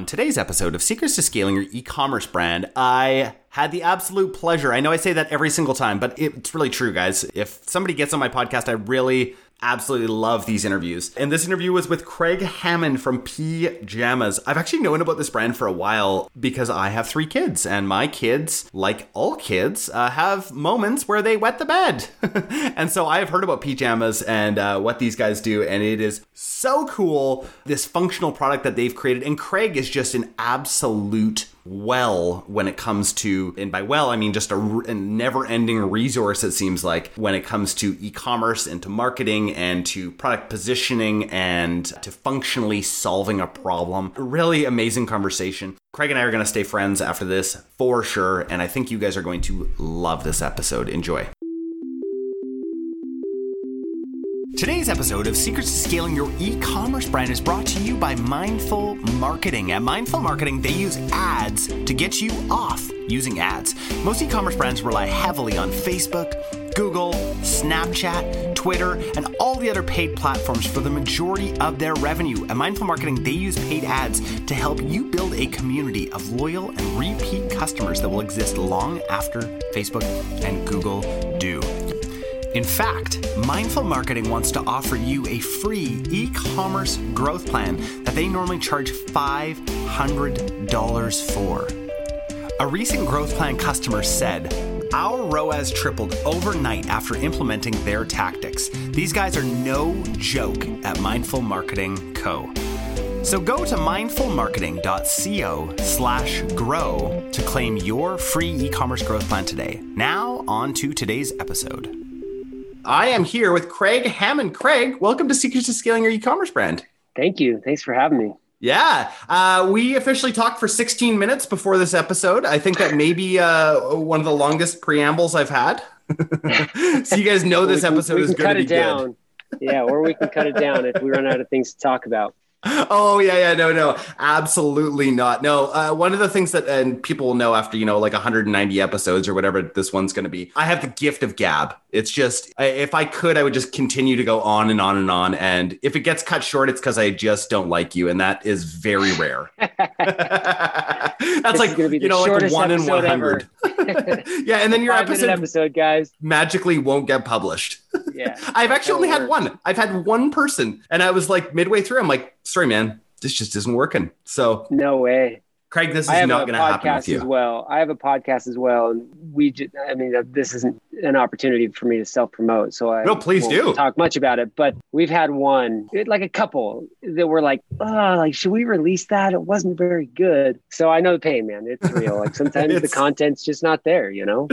On today's episode of Secrets to Scaling Your E-commerce Brand, I had the absolute pleasure. I know I say that every single time, but it's really true, guys. If somebody gets on my podcast, I really absolutely love these interviews. And this interview was with Craig Hammond from P-Jamas. I've actually known about this brand for a while because I have three kids, and my kids, like all kids, uh, have moments where they wet the bed. and so I have heard about P-Jamas and uh, what these guys do, and it is so cool. This functional product that they've created, and Craig is just an absolute well when it comes to, and by well, I mean just a, a never ending resource, it seems like, when it comes to e commerce and to marketing and to product positioning and to functionally solving a problem. Really amazing conversation. Craig and I are going to stay friends after this for sure, and I think you guys are going to love this episode. Enjoy. Today's episode of Secrets to Scaling Your E-commerce Brand is brought to you by Mindful Marketing. At Mindful Marketing, they use ads to get you off using ads. Most e-commerce brands rely heavily on Facebook, Google, Snapchat, Twitter, and all the other paid platforms for the majority of their revenue. At Mindful Marketing, they use paid ads to help you build a community of loyal and repeat customers that will exist long after Facebook and Google do. In fact, Mindful Marketing wants to offer you a free e commerce growth plan that they normally charge $500 for. A recent growth plan customer said, our ROAS tripled overnight after implementing their tactics. These guys are no joke at Mindful Marketing Co. So go to mindfulmarketing.co slash grow to claim your free e-commerce growth plan today. Now on to today's episode. I am here with Craig Hammond. Craig, welcome to Secrets to Scaling Your E-commerce Brand. Thank you. Thanks for having me. Yeah, uh, we officially talked for 16 minutes before this episode. I think that may be uh, one of the longest preambles I've had. so you guys know this episode is going to be down. good. yeah, or we can cut it down if we run out of things to talk about. Oh yeah yeah no no absolutely not. No uh, one of the things that and people will know after you know like 190 episodes or whatever this one's going to be i have the gift of gab. It's just if i could i would just continue to go on and on and on and if it gets cut short it's because i just don't like you and that is very rare. That's this like you know like one in 100 yeah and then your episode, episode guys. magically won't get published yeah i've actually only had one i've had one person and i was like midway through i'm like sorry, man, this just isn't working. So no way. Craig, this is not going to happen with you. As well, I have a podcast as well, and we. Just, I mean, this isn't an opportunity for me to self promote, so I no, please do talk much about it. But we've had one, like a couple, that were like, "Oh, like should we release that? It wasn't very good." So I know the pain, man. It's real. Like sometimes the content's just not there, you know.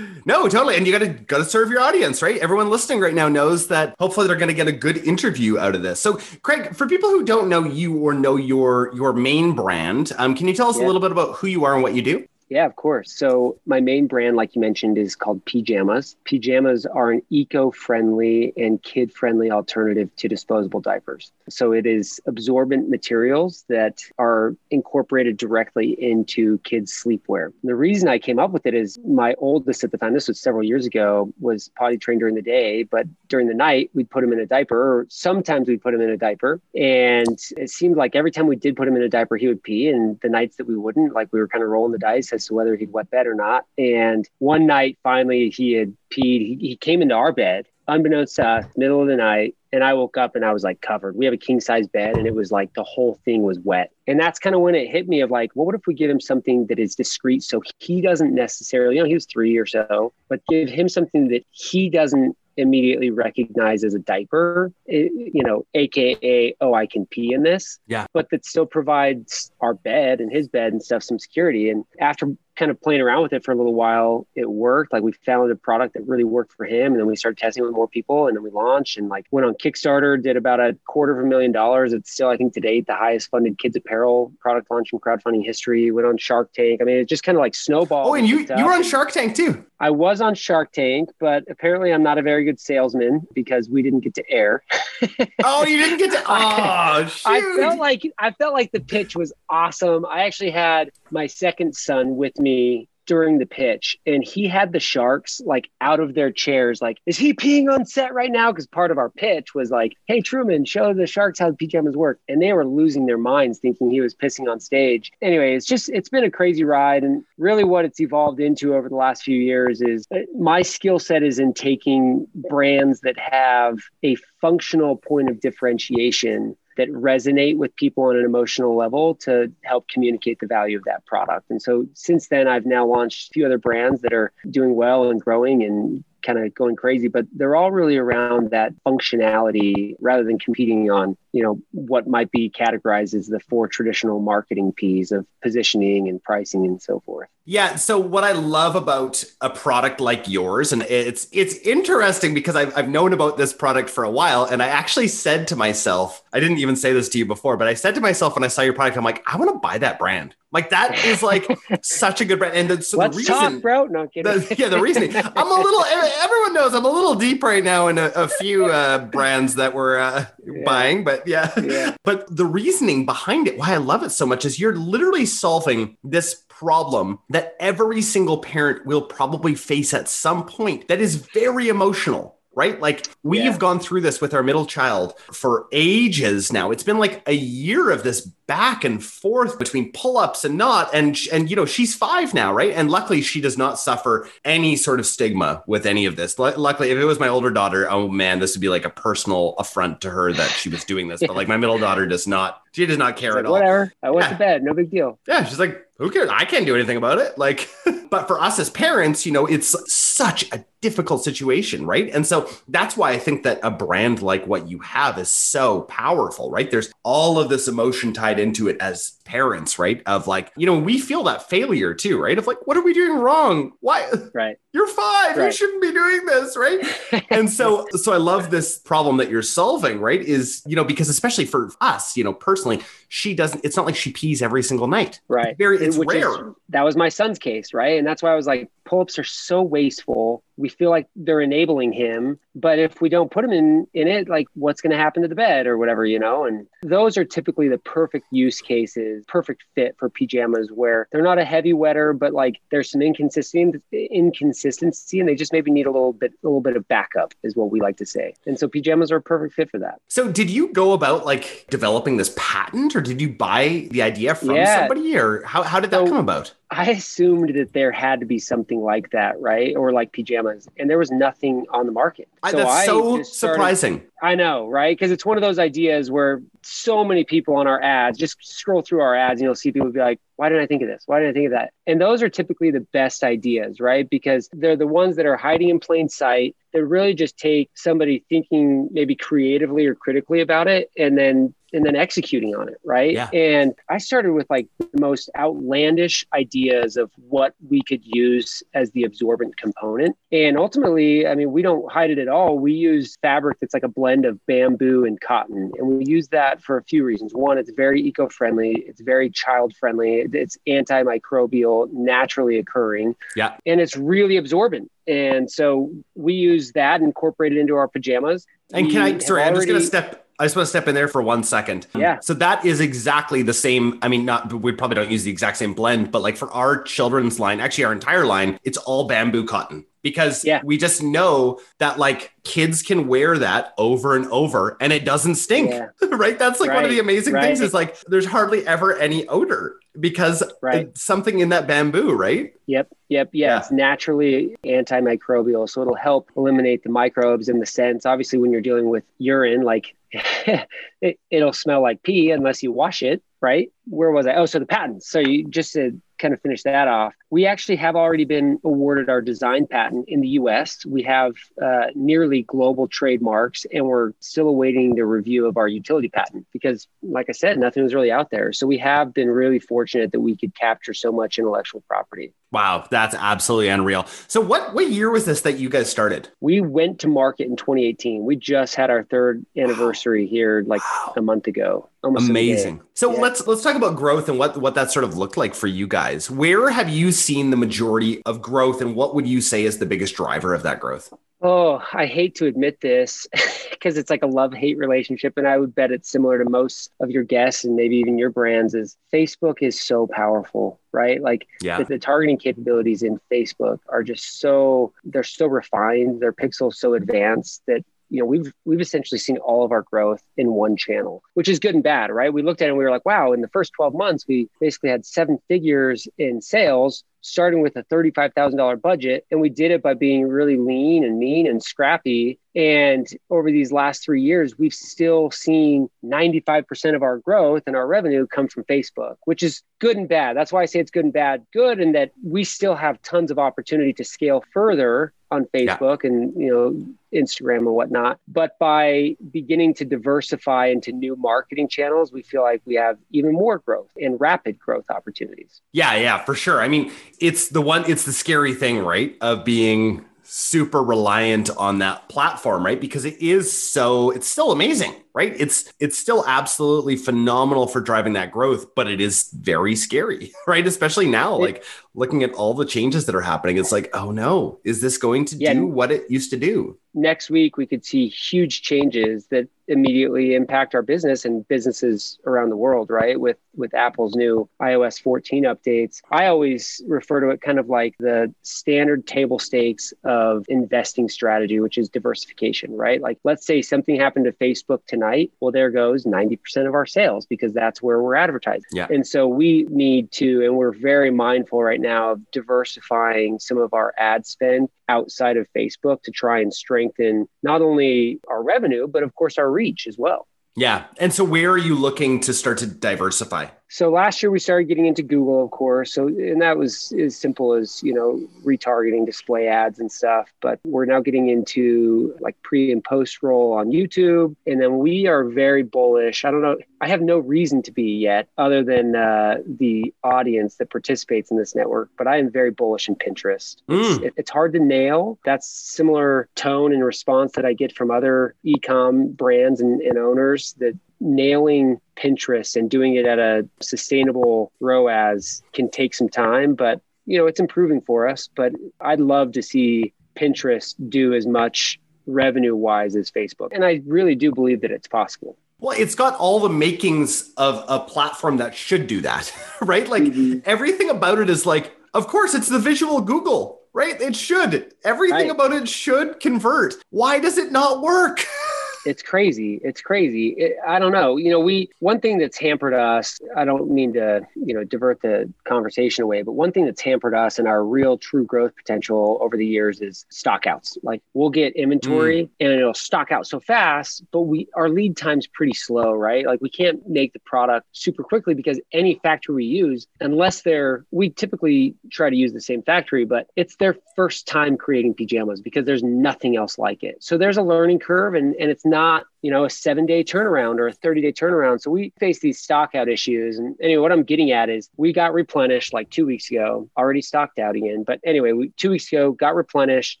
No, totally. And you got to got to serve your audience, right? Everyone listening right now knows that hopefully they're going to get a good interview out of this. So, Craig, for people who don't know you or know your your main brand, um, can you tell us yeah. a little bit about who you are and what you do? Yeah, of course. So my main brand, like you mentioned, is called P-Jamas. P-Jamas are an eco-friendly and kid-friendly alternative to disposable diapers. So it is absorbent materials that are incorporated directly into kids' sleepwear. The reason I came up with it is my oldest at the time, this was several years ago, was potty trained during the day, but during the night we'd put him in a diaper, or sometimes we'd put him in a diaper. And it seemed like every time we did put him in a diaper, he would pee. And the nights that we wouldn't, like we were kind of rolling the dice as to whether he'd wet bed or not. And one night, finally, he had peed. He, he came into our bed, unbeknownst to us, middle of the night. And I woke up and I was like covered. We have a king size bed and it was like the whole thing was wet. And that's kind of when it hit me of like, well, what if we give him something that is discreet so he doesn't necessarily, you know, he was three or so, but give him something that he doesn't immediately recognize as a diaper, it, you know, AKA, oh, I can pee in this. Yeah. But that still provides our bed and his bed and stuff some security. And after kind of playing around with it for a little while, it worked. Like we found a product that really worked for him. And then we started testing with more people and then we launched and like went on Kickstarter, did about a quarter of a million dollars. It's still, I think to date, the highest funded kids apparel product launch in crowdfunding history. Went on Shark Tank. I mean, it just kind of like snowballed. Oh, and you, you were on Shark Tank too. I was on Shark Tank, but apparently I'm not a very good salesman because we didn't get to air. oh, you didn't get to. Oh, shoot. I felt like I felt like the pitch was awesome. I actually had my second son with me during the pitch and he had the sharks like out of their chairs like is he peeing on set right now? Because part of our pitch was like hey truman show the sharks how the pajamas work and they were losing their minds thinking he was pissing on stage. Anyway it's just it's been a crazy ride and really what it's evolved into over the last few years is uh, my skill set is in taking brands that have a functional point of differentiation that resonate with people on an emotional level to help communicate the value of that product. And so since then, I've now launched a few other brands that are doing well and growing and kind of going crazy, but they're all really around that functionality rather than competing on, you know, what might be categorized as the four traditional marketing P's of positioning and pricing and so forth. Yeah. So what I love about a product like yours, and it's it's interesting because I've, I've known about this product for a while, and I actually said to myself, I didn't even say this to you before, but I said to myself when I saw your product, I'm like, I want to buy that brand. Like that is like such a good brand. And the, so Let's the reason, talk, bro. No kidding. the, yeah, the reasoning. I'm a little. Everyone knows I'm a little deep right now in a, a few uh, brands that we're uh, Yeah. buying, but yeah. Yeah. But the reasoning behind it, why I love it so much, is you're literally solving this problem that every single parent will probably face at some point. That is very emotional. Right? Like we've Yeah. gone through this with our middle child for ages now. It's been like a year of this back and forth between pull-ups and not and and you know she's 5 now, right? And luckily she does not suffer any sort of stigma with any of this. Lu- Luckily if it was my older daughter, oh man, this would be like a personal affront to her that she was doing this. But like my middle daughter does not she does not care at like, all. whatever. I went Yeah. to bed. No big deal. Yeah, she's like, who cares? I can't do anything about it. Like, but for us as parents, you know, it's such a difficult situation, right? And so that's why I think that a brand like what you have is so powerful, right? There's all of this emotion tied into it as parents, right? Of like, you know, we feel that failure too, right? Of like, what are we doing wrong? Why? Right. You're five. You shouldn't be doing this, right? and so so i love this problem that you're solving right is you know because especially for us you know personally she doesn't it's not like she pees every single night Right. It's very it's Which is- rare that was my son's case, right? And that's why I was like, pull-ups are so wasteful. We feel like they're enabling him, but if we don't put him in in it, like what's going to happen to the bed or whatever, you know? And those are typically the perfect use cases, perfect fit for pajamas where they're not a heavy wetter, but like there's some inconsistency inconsistency and they just maybe need a little bit a little bit of backup is what we like to say. And so pajamas are a perfect fit for that. so did you go about like developing this patent or did you buy the idea from Yeah. somebody or how, how did that So- come about I assumed that there had to be something like that, right? Or like pajamas, and there was nothing on the market. I, that's so started- surprising I know, right? Because it's one of those ideas where so many people on our ads just scroll through our ads and you'll see people be like, why didn't I think of this? Why didn't I think of that? And those are typically the best ideas, right? Because they're the ones that are hiding in plain sight that really just take somebody thinking maybe creatively or critically about it and then and then executing on it, right? Yeah. And I started with like the most outlandish ideas of what we could use as the absorbent component. And ultimately, I mean, we don't hide it at all. We use fabric that's like a blend of bamboo and cotton. And we use that for a few reasons. One, it's very eco friendly, it's very child friendly, it's antimicrobial, naturally occurring, yeah and it's really absorbent. And so we use that incorporated into our pajamas. And can I, sorry, I'm just going to step, I just want to step in there for one second. Yeah. So that is exactly the same. I mean, not, we probably don't use the exact same blend, but like for our children's line, actually our entire line, it's all bamboo cotton because Yeah. we just know that like kids can wear that over and over and it doesn't stink. Yeah. right. That's like one of the amazing right. things is like there's hardly ever any odor because Right. something in that bamboo, right? Yep, yep, yeah. Yeah. It's naturally antimicrobial, so it'll help eliminate the microbes and the scents. Obviously, when you're dealing with urine, like it, it'll smell like pee unless you wash it, right? Where was I? Oh, so the patents. So you just to kind of finish that off, we actually have already been awarded our design patent in the U.S. We have uh, nearly global trademarks, and we're still awaiting the review of our utility patent because, like I said, nothing was really out there. So we have been really fortunate that we could capture so much intellectual property. Wow. That's absolutely unreal. So what, what year was this that you guys started? We went to market in 2018. We just had our third anniversary here like Wow. a month ago. Almost to the day. Amazing. So Yeah. let's let's talk about growth and what what that sort of looked like for you guys. Where have you seen the majority of growth, and what would you say is the biggest driver of that growth? Oh, I hate to admit this because it's like a love hate relationship. And I would bet it's similar to most of your guests and maybe even your brands is Facebook is so powerful, right? Like yeah. the, the, targeting capabilities in Facebook are just so, they're so refined, their pixels so advanced that you know we've we've essentially seen all of our growth in one channel which is good and bad right? We looked at it and we were like wow in the first 12 months we basically had seven figures in sales starting with a $35,000 budget. And we did it by being really lean and mean and scrappy. And over these last three years, we've still seen 95% of our growth and our revenue come from Facebook, which is good and bad. That's why I say it's good and bad. Good in that we still have tons of opportunity to scale further on Facebook yeah. and you know Instagram and whatnot. But by beginning to diversify into new marketing channels, we feel like we have even more growth and rapid growth opportunities. Yeah, yeah, for sure. I mean, it's the one it's the scary thing, right? Of being super reliant on that platform, right? Because it is so it's still amazing, right? It's it's still absolutely phenomenal for driving that growth, but it is very scary, right? Especially now, like looking at all the changes that are happening, it's like, oh no, is this going to yeah, do what it used to do? Next week we could see huge changes that immediately impact our business and businesses around the world, right? With with Apple's new iOS 14 updates. I always refer to it kind of like the standard table stakes of investing strategy, which is diversification, right? Like let's say something happened to Facebook tonight. Well, there goes 90% of our sales because that's where we're advertising. Yeah. And so we need to, and we're very mindful right now of diversifying some of our ad spend outside of Facebook to try and strengthen not only our revenue, but of course our reach as well. Yeah. And so where are you looking to start to diversify? So last year we started getting into Google, of course. So and that was as simple as you know retargeting display ads and stuff. But we're now getting into like pre and post roll on YouTube, and then we are very bullish. I don't know. I have no reason to be yet, other than uh, the audience that participates in this network. But I am very bullish in Pinterest. Mm. It's, it, it's hard to nail. That's similar tone and response that I get from other ecom brands and, and owners that nailing Pinterest and doing it at a sustainable ROAS can take some time, but you know, it's improving for us. But I'd love to see Pinterest do as much revenue wise as Facebook. And I really do believe that it's possible. Well, it's got all the makings of a platform that should do that, right? Like mm-hmm. everything about it is like, of course, it's the visual Google, right? It should. Everything right. about it should convert. Why does it not work? it's crazy. It's crazy. It, I don't know. You know, we one thing that's hampered us. I don't mean to you know divert the conversation away, but one thing that's hampered us and our real true growth potential over the years is stockouts. Like we'll get inventory mm. and it'll stock out so fast, but we our lead time's pretty slow, right? Like we can't make the product super quickly because any factory we use, unless they're we typically try to use the same factory, but it's their first time creating pajamas because there's nothing else like it. So there's a learning curve and and it's not you know a seven day turnaround or a 30 day turnaround. So we face these stock out issues. And anyway what i'm getting at is we got replenished like two weeks ago already stocked out again. But anyway we, two weeks ago got replenished.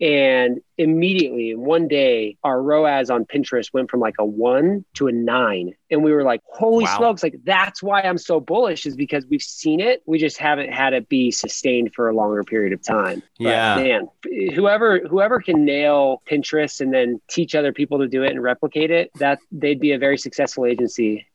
And immediately in one day our roas on pinterest went from like a one to a nine. And we were like holy wow. smokes like that's why i'm so bullish is because we've seen it. We just haven't had it be sustained for a longer period of time. But yeah. man whoever whoever can nail pinterest and then teach other people to do it and replicate it that they'd be a very successful agency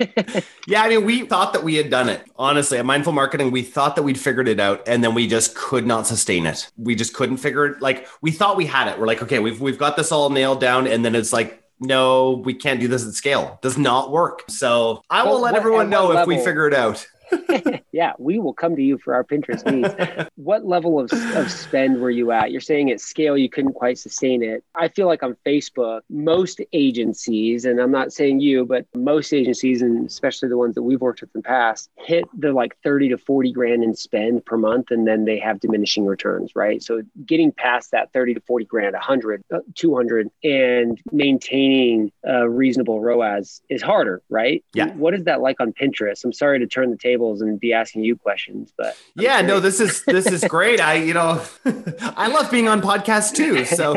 yeah i mean we thought that we had done it honestly at mindful marketing we thought that we'd figured it out and then we just could not sustain it we just couldn't figure it like we thought we had it we're like okay we've we've got this all nailed down and then it's like no, we can't do this at scale. Does not work. So I will let everyone know if we figure it out. yeah, we will come to you for our Pinterest needs. what level of, of spend were you at? You're saying at scale you couldn't quite sustain it. I feel like on Facebook, most agencies, and I'm not saying you, but most agencies, and especially the ones that we've worked with in the past, hit the like 30 to 40 grand in spend per month, and then they have diminishing returns, right? So getting past that 30 to 40 grand, 100, uh, 200, and maintaining a reasonable ROAS is harder, right? Yeah. What is that like on Pinterest? I'm sorry to turn the table tables and be asking you questions. But I'm yeah, no, this is this is great. I you know I love being on podcasts too. So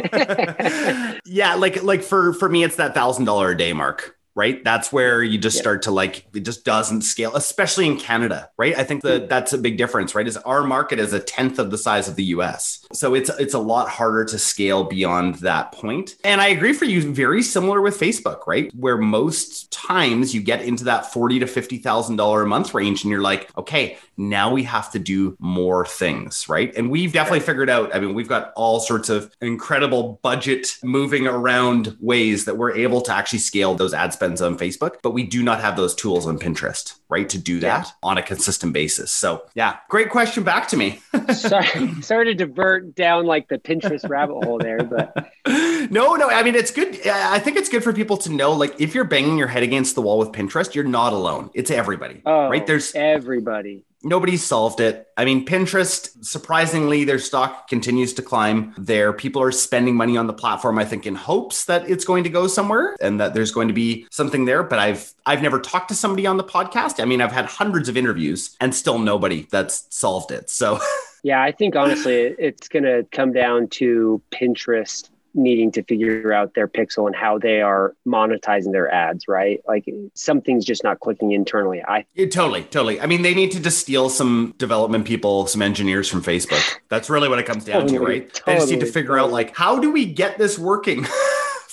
yeah, like like for for me, it's that thousand dollar a day mark right? That's where you just start to like it just doesn't scale, especially in Canada, right? I think that mm-hmm. that's a big difference, right? Is our market is a tenth of the size of the US. So it's it's a lot harder to scale beyond that point. And I agree for you, very similar with Facebook, right? Where most times you get into that forty to fifty thousand dollar a month range and you're like, okay, now we have to do more things, right? And we've definitely figured out, I mean, we've got all sorts of incredible budget moving around ways that we're able to actually scale those ad spends on Facebook, but we do not have those tools on Pinterest, right? To do that yeah. on a consistent basis. So, yeah, great question back to me. sorry, sorry to divert down like the Pinterest rabbit hole there, but no, no, I mean, it's good. I think it's good for people to know like if you're banging your head against the wall with Pinterest, you're not alone. It's everybody, oh, right? There's everybody nobody's solved it. I mean, Pinterest, surprisingly, their stock continues to climb there. People are spending money on the platform, I think, in hopes that it's going to go somewhere and that there's going to be something there. But I've I've never talked to somebody on the podcast. I mean, I've had hundreds of interviews and still nobody that's solved it. So Yeah, I think honestly it's going to come down to Pinterest needing to figure out their pixel and how they are monetizing their ads, right? Like something's just not clicking internally. I yeah, totally, totally. I mean, they need to just steal some development people, some engineers from Facebook. That's really what it comes down totally, to, right? Totally, they just need to figure totally. out like how do we get this working?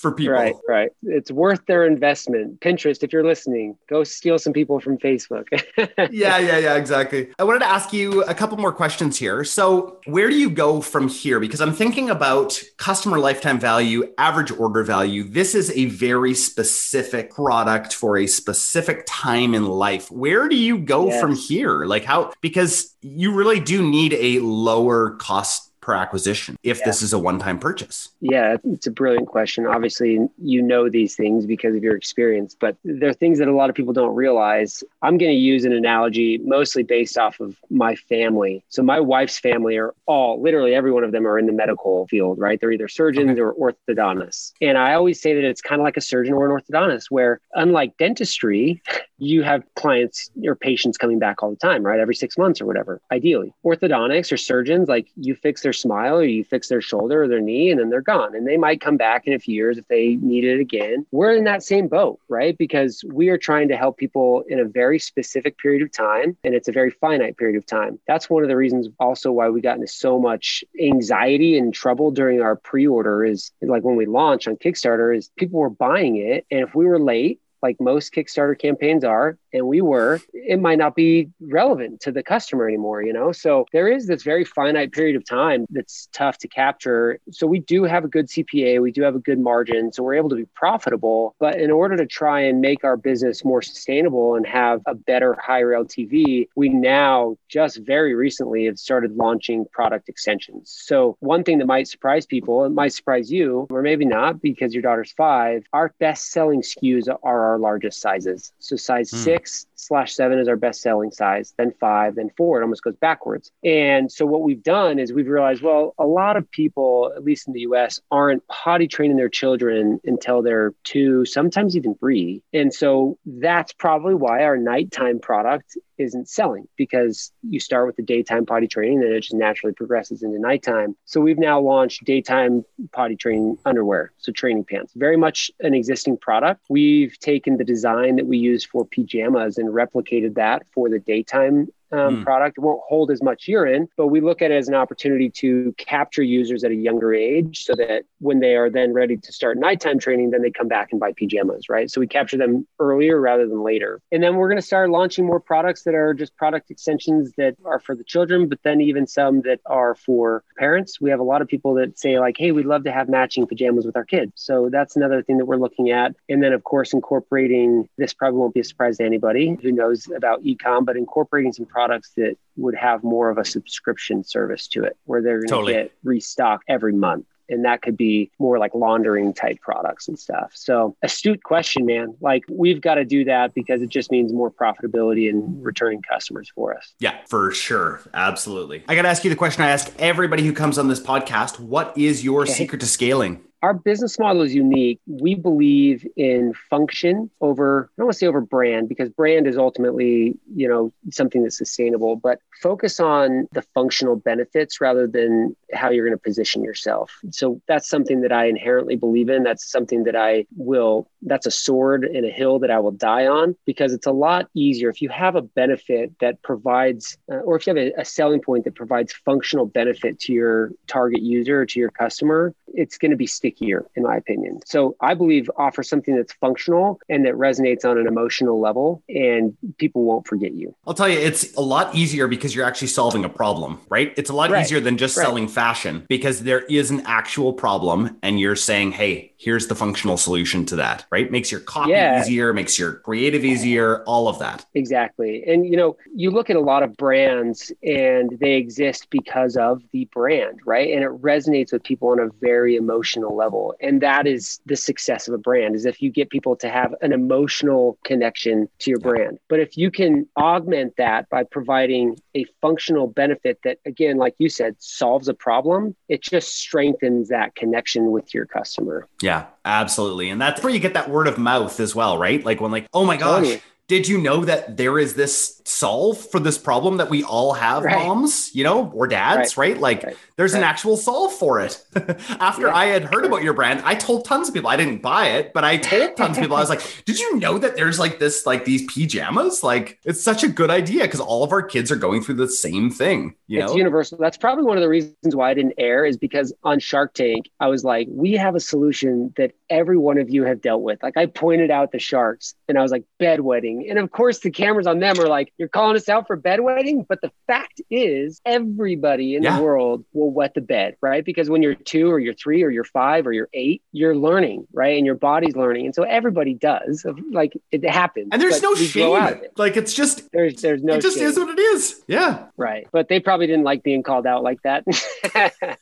for people. Right, right. It's worth their investment. Pinterest, if you're listening, go steal some people from Facebook. yeah, yeah, yeah, exactly. I wanted to ask you a couple more questions here. So, where do you go from here? Because I'm thinking about customer lifetime value, average order value. This is a very specific product for a specific time in life. Where do you go yes. from here? Like, how, because you really do need a lower cost per acquisition if yeah. this is a one-time purchase? Yeah, it's a brilliant question. Obviously, you know these things because of your experience, but there are things that a lot of people don't realize. I'm going to use an analogy mostly based off of my family. So my wife's family are all literally every one of them are in the medical field, right? They're either surgeons okay. or orthodontists. And I always say that it's kind of like a surgeon or an orthodontist where unlike dentistry, you have clients or patients coming back all the time, right? Every 6 months or whatever. Ideally. Orthodontics or surgeons like you fix their smile or you fix their shoulder or their knee and then they're gone. And they might come back in a few years if they need it again. We're in that same boat, right? Because we are trying to help people in a very specific period of time and it's a very finite period of time. That's one of the reasons also why we got into so much anxiety and trouble during our pre-order is like when we launched on Kickstarter is people were buying it and if we were late like most Kickstarter campaigns are, and we were, it might not be relevant to the customer anymore, you know? So there is this very finite period of time that's tough to capture. So we do have a good CPA, we do have a good margin, so we're able to be profitable. But in order to try and make our business more sustainable and have a better, higher LTV, we now just very recently have started launching product extensions. So one thing that might surprise people, it might surprise you, or maybe not because your daughter's five, our best selling SKUs are our largest sizes. So size mm. six six slash seven is our best selling size, then five, then four. It almost goes backwards. And so what we've done is we've realized, well, a lot of people, at least in the US, aren't potty training their children until they're two, sometimes even three. And so that's probably why our nighttime product isn't selling because you start with the daytime potty training, and it just naturally progresses into nighttime. So we've now launched daytime potty training underwear, so training pants, very much an existing product. We've taken the design that we use for pajamas and replicated that for the daytime um, mm. product. It won't hold as much urine, but we look at it as an opportunity to capture users at a younger age so that when they are then ready to start nighttime training, then they come back and buy pajamas, right? So we capture them earlier rather than later. And then we're going to start launching more products that are just product extensions that are for the children, but then even some that are for parents. We have a lot of people that say, like, hey, we'd love to have matching pajamas with our kids. So that's another thing that we're looking at. And then, of course, incorporating this probably won't be a surprise to anybody who knows about ecom, but incorporating some products products that would have more of a subscription service to it where they're going to totally. get restocked every month and that could be more like laundering type products and stuff. So, astute question, man. Like, we've got to do that because it just means more profitability and returning customers for us. Yeah, for sure. Absolutely. I got to ask you the question I ask everybody who comes on this podcast What is your okay. secret to scaling? Our business model is unique. We believe in function over, I don't want to say over brand because brand is ultimately, you know, something that's sustainable, but focus on the functional benefits rather than how you're going to position yourself. So that's something that I inherently believe in. That's something that I will, that's a sword and a hill that I will die on because it's a lot easier if you have a benefit that provides, uh, or if you have a, a selling point that provides functional benefit to your target user or to your customer, it's going to be stickier, in my opinion. So I believe offer something that's functional and that resonates on an emotional level, and people won't forget you. I'll tell you, it's a lot easier because you're actually solving a problem, right? It's a lot right. easier than just right. selling fashion because there is an actual problem, and you're saying, hey, here's the functional solution to that, right? Makes your copy yeah. easier, makes your creative easier, all of that. Exactly. And you know, you look at a lot of brands and they exist because of the brand, right? And it resonates with people on a very emotional level. And that is the success of a brand is if you get people to have an emotional connection to your brand. But if you can augment that by providing a functional benefit that again, like you said, solves a problem, it just strengthens that connection with your customer. Yeah. Yeah, absolutely. And that's where you get that word of mouth as well, right? Like when like, oh my oh, gosh, totally. Did you know that there is this solve for this problem that we all have right. moms you know or dads right, right? like right. there's an actual solve for it after yeah. i had heard about your brand i told tons of people i didn't buy it but i told tons of people i was like did you know that there's like this like these pajamas like it's such a good idea because all of our kids are going through the same thing you it's know? universal that's probably one of the reasons why i didn't air is because on shark tank i was like we have a solution that every one of you have dealt with like i pointed out the sharks and i was like bedwetting and of course the cameras on them are like you're calling us out for bedwetting, but the fact is everybody in yeah. the world will wet the bed, right? Because when you're two or you're three or you're five or you're eight, you're learning, right? And your body's learning. And so everybody does. Like it happens. And there's no shame. It. Like it's just there's there's no It just shame. is what it is. Yeah. Right. But they probably didn't like being called out like that.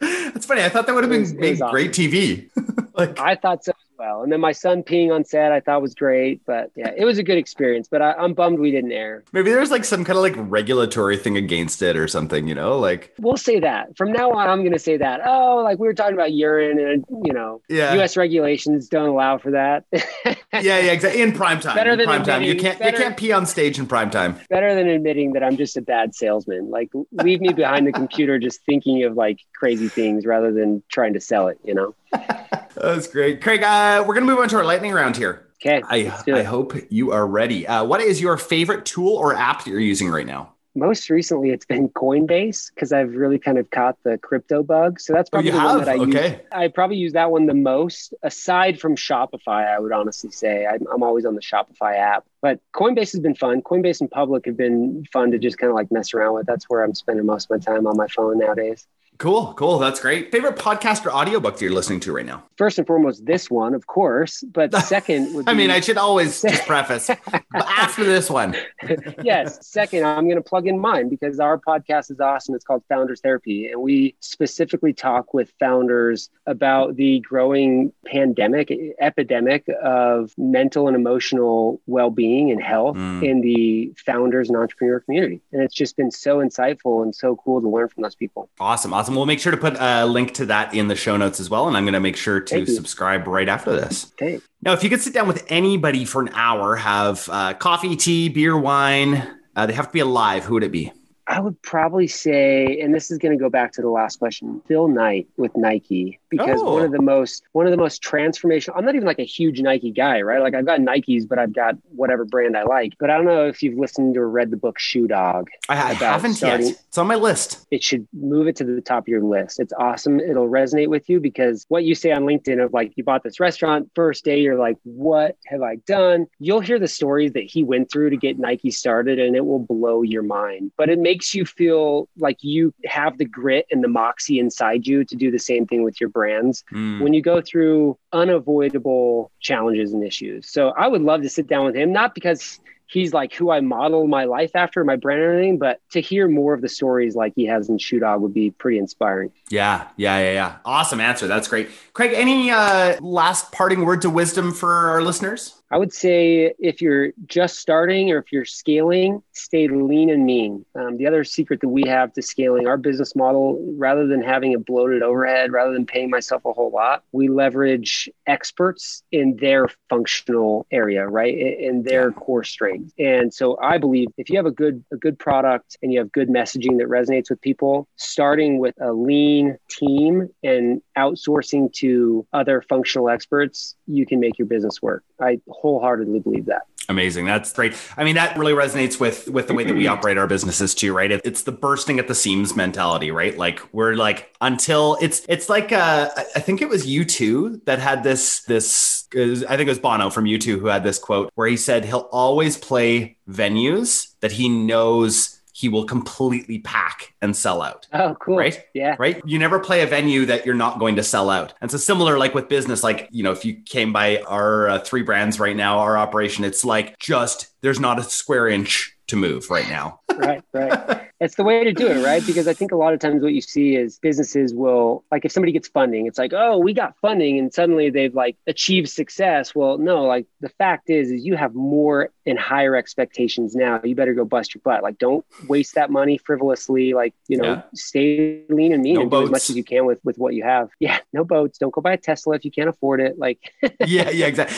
That's funny. I thought that would have been was, made great TV. like I thought so well. And then my son peeing on set, I thought was great. But yeah, it was a good experience. But I, am bummed we didn't air. Maybe there's like some kind of like regulatory thing against it or something, you know? Like we'll say that from now on. I'm going to say that. Oh, like we were talking about urine, and you know, yeah. U.S. regulations don't allow for that. yeah, yeah, exactly. In prime time. Better than prime time. You can't better, you can't pee on stage in prime time. Better than admitting that I'm just a bad salesman. Like leave me behind the computer, just thinking of like crazy things rather than trying to sell it. You know. That's great. Craig, uh, we're going to move on to our lightning round here. Okay. I, I hope you are ready. Uh, what is your favorite tool or app that you're using right now? Most recently, it's been Coinbase because I've really kind of caught the crypto bug. So that's oh, probably oh, the have? one that I okay. use. I probably use that one the most, aside from Shopify. I would honestly say I'm, I'm always on the Shopify app. But Coinbase has been fun. Coinbase and Public have been fun to just kind of like mess around with. That's where I'm spending most of my time on my phone nowadays. Cool, cool. That's great. Favorite podcast or audiobook that you're listening to right now? First and foremost, this one, of course. But second would I mean, I should always just preface after this one. yes. Second, I'm going to plug in mine because our podcast is awesome. It's called Founders Therapy. And we specifically talk with founders about the growing pandemic, epidemic of mental and emotional well being and health mm. in the founders and entrepreneur community. And it's just been so insightful and so cool to learn from those people. Awesome. Awesome. We'll make sure to put a link to that in the show notes as well. And I'm going to make sure to subscribe right after this. Okay. Now, if you could sit down with anybody for an hour, have uh, coffee, tea, beer, wine, uh, they have to be alive, who would it be? I would probably say, and this is going to go back to the last question, Phil Knight with Nike, because oh. one of oh. the most one of the most transformational. I'm not even like a huge Nike guy, right? Like I've got Nikes, but I've got whatever brand I like. But I don't know if you've listened or read the book Shoe Dog. I, I haven't starting. yet. It's on my list. It should move it to the top of your list. It's awesome. It'll resonate with you because what you say on LinkedIn of like you bought this restaurant first day, you're like, what have I done? You'll hear the stories that he went through to get Nike started, and it will blow your mind. But it makes makes you feel like you have the grit and the moxie inside you to do the same thing with your brands mm. when you go through unavoidable challenges and issues. So I would love to sit down with him, not because he's like who I model my life after, my brand and everything, but to hear more of the stories like he has in Shoe Dog would be pretty inspiring. Yeah, yeah, yeah, yeah. Awesome answer. That's great. Craig, any uh, last parting words of wisdom for our listeners? I would say if you're just starting or if you're scaling, stay lean and mean. Um, the other secret that we have to scaling our business model, rather than having a bloated overhead, rather than paying myself a whole lot, we leverage experts in their functional area, right? In their core strength. And so I believe if you have a good a good product and you have good messaging that resonates with people, starting with a lean team and outsourcing to other functional experts, you can make your business work. I wholeheartedly believe that. Amazing. That's great. I mean, that really resonates with with the way that we operate our businesses too, right? it's the bursting at the seams mentality, right? Like we're like until it's it's like uh, I think it was U2 that had this this I think it was Bono from U2 who had this quote where he said he'll always play venues that he knows he will completely pack and sell out. Oh, cool. Right? Yeah. Right? You never play a venue that you're not going to sell out. And so similar like with business like, you know, if you came by our uh, three brands right now, our operation, it's like just there's not a square inch to move right now. right, right. It's the way to do it, right? Because I think a lot of times what you see is businesses will like if somebody gets funding, it's like, oh, we got funding, and suddenly they've like achieved success. Well, no, like the fact is, is you have more and higher expectations now. You better go bust your butt. Like, don't waste that money frivolously. Like, you know, yeah. stay lean and mean no and boats. do as much as you can with with what you have. Yeah, no boats. Don't go buy a Tesla if you can't afford it. Like, yeah, yeah, exactly.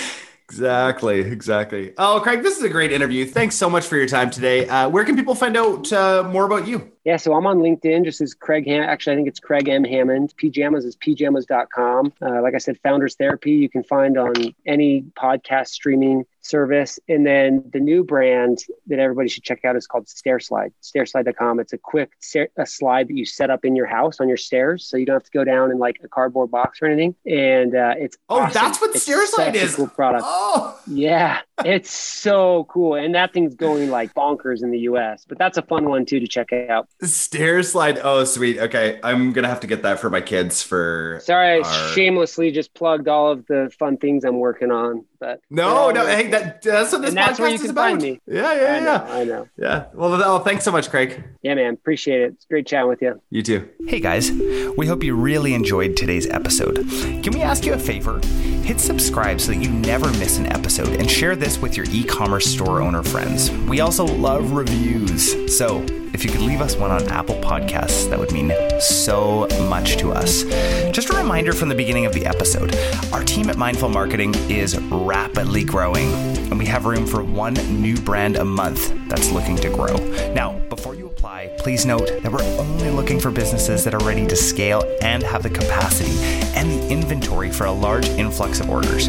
Exactly, exactly. Oh, Craig, this is a great interview. Thanks so much for your time today. Uh, where can people find out uh, more about you? Yeah, so I'm on LinkedIn just as Craig. Ham- Actually, I think it's Craig M. Hammond. P-Jamas is P-Jamas.com. Uh, like I said, Founders Therapy you can find on any podcast streaming service. And then the new brand that everybody should check out is called StairSlide. StairSlide.com. It's a quick a slide that you set up in your house on your stairs, so you don't have to go down in like a cardboard box or anything. And uh, it's oh, awesome. that's what it's StairSlide is. cool product. Oh, yeah, it's so cool, and that thing's going like bonkers in the U.S. But that's a fun one too to check out. StairSlide. Oh, sweet. Okay, I'm gonna have to get that for my kids. For sorry, our... I shamelessly just plugged all of the fun things I'm working on. But no, no, hey, that, that's what this and that's podcast where you can is about. Find me. Yeah, yeah, I know, yeah. I know. Yeah. Well, oh, thanks so much, Craig. Yeah, man. Appreciate it. It's great chatting with you. You too. Hey guys, we hope you really enjoyed today's episode. Can we ask you a favor? Hit subscribe so that you never miss an episode and share this with your e-commerce store owner friends. We also love reviews. So if you could leave us one on Apple Podcasts, that would mean so much to us. Just a reminder from the beginning of the episode our team at Mindful Marketing is rapidly growing, and we have room for one new brand a month that's looking to grow. Now, before you apply, please note that we're only looking for businesses that are ready to scale and have the capacity and the inventory for a large influx of orders.